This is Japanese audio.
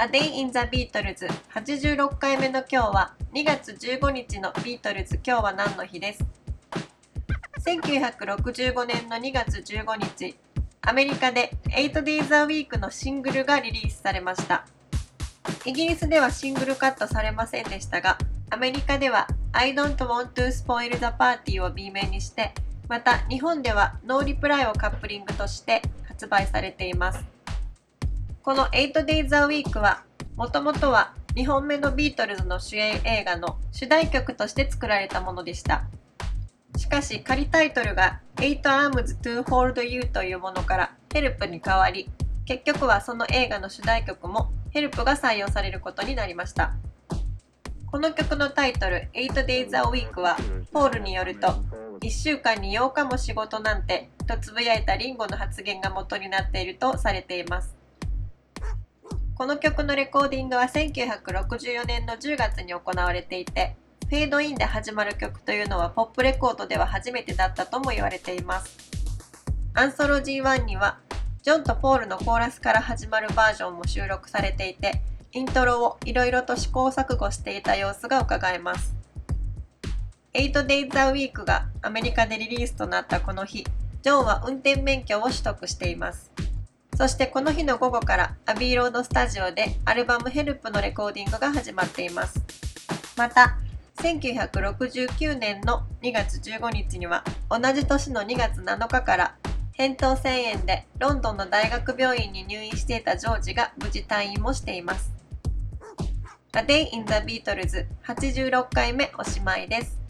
A Day in the Beatles 86回目の今日は2月15日のビートルズ。今日は何の日です？1965年の2月15日。アメリカで 8days a week のシングルがリリースされました。イギリスではシングルカットされませんでしたがアメリカでは I don't want to spoil the party を B 面にしてまた日本ではノーリプライをカップリングとして発売されています。この 8days a week はもともとは2本目のビートルズの主演映画の主題曲として作られたものでした。しかし仮タイトルが Eight Arms to Hold You というものから Help に変わり結局はその映画の主題曲も Help が採用されることになりました。この曲のタイトル 8days a week はポールによると1週間に8日も仕事なんてとつぶやいたリンゴの発言が元になっているとされています。この曲のレコーディングは1964年の10月に行われていて、フェードインで始まる曲というのはポップレコードでは初めてだったとも言われています。アンソロジー1には、ジョンとポールのコーラスから始まるバージョンも収録されていて、イントロをいろいろと試行錯誤していた様子が伺えます。8days a week がアメリカでリリースとなったこの日、ジョンは運転免許を取得しています。そしてこの日の午後からアビーロードスタジオでアルバムヘルプのレコーディングが始まっています。また、1969年の2月15日には同じ年の2月7日から扁桃腺炎でロンドンの大学病院に入院していたジョージが無事退院もしています。A Day in the Beatles 86回目おしまいです。